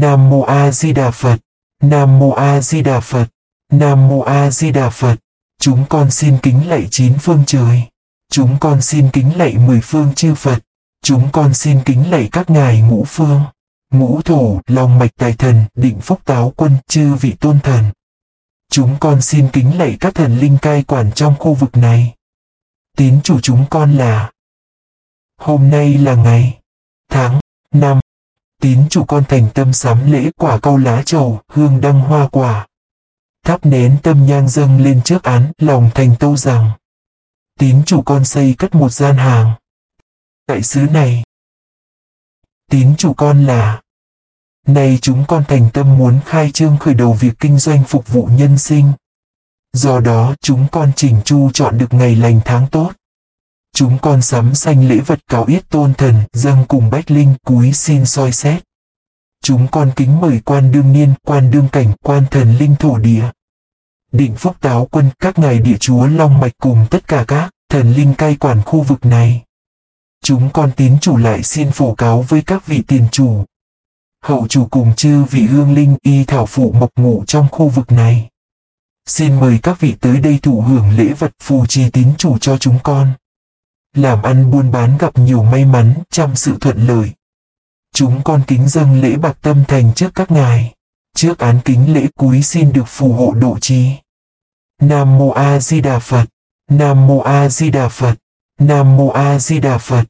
Nam Mô A Di Đà Phật, Nam Mô A Di Đà Phật, Nam Mô A Di Đà Phật. Chúng con xin kính lạy chín phương trời. Chúng con xin kính lạy mười phương chư Phật. Chúng con xin kính lạy các ngài ngũ phương, ngũ thủ, long mạch tài thần, định phúc táo quân, chư vị tôn thần. Chúng con xin kính lạy các thần linh cai quản trong khu vực này. Tín chủ chúng con là Hôm nay là ngày, tháng, năm, tín chủ con thành tâm sám lễ quả câu lá trầu, hương đăng hoa quả. Thắp nén tâm nhang dâng lên trước án, lòng thành tâu rằng. Tín chủ con xây cất một gian hàng. Tại xứ này, tín chủ con là Này chúng con thành tâm muốn khai trương khởi đầu việc kinh doanh phục vụ nhân sinh. Do đó chúng con chỉnh chu chọn được ngày lành tháng tốt. Chúng con sắm xanh lễ vật cáo yết tôn thần, dâng cùng bách linh cúi xin soi xét. Chúng con kính mời quan đương niên, quan đương cảnh, quan thần linh thổ địa. Định phúc táo quân các ngài địa chúa Long Mạch cùng tất cả các thần linh cai quản khu vực này. Chúng con tín chủ lại xin phổ cáo với các vị tiền chủ. Hậu chủ cùng chư vị hương linh y thảo phụ mộc ngủ trong khu vực này. Xin mời các vị tới đây thụ hưởng lễ vật phù trì tín chủ cho chúng con. Làm ăn buôn bán gặp nhiều may mắn, chăm sự thuận lợi. Chúng con kính dâng lễ bạc tâm thành trước các ngài. Trước án kính lễ cúi xin được phù hộ độ trì. Nam Mô A Di Đà Phật. Nam Mô A Di Đà Phật. Nam Mô A Di Đà Phật.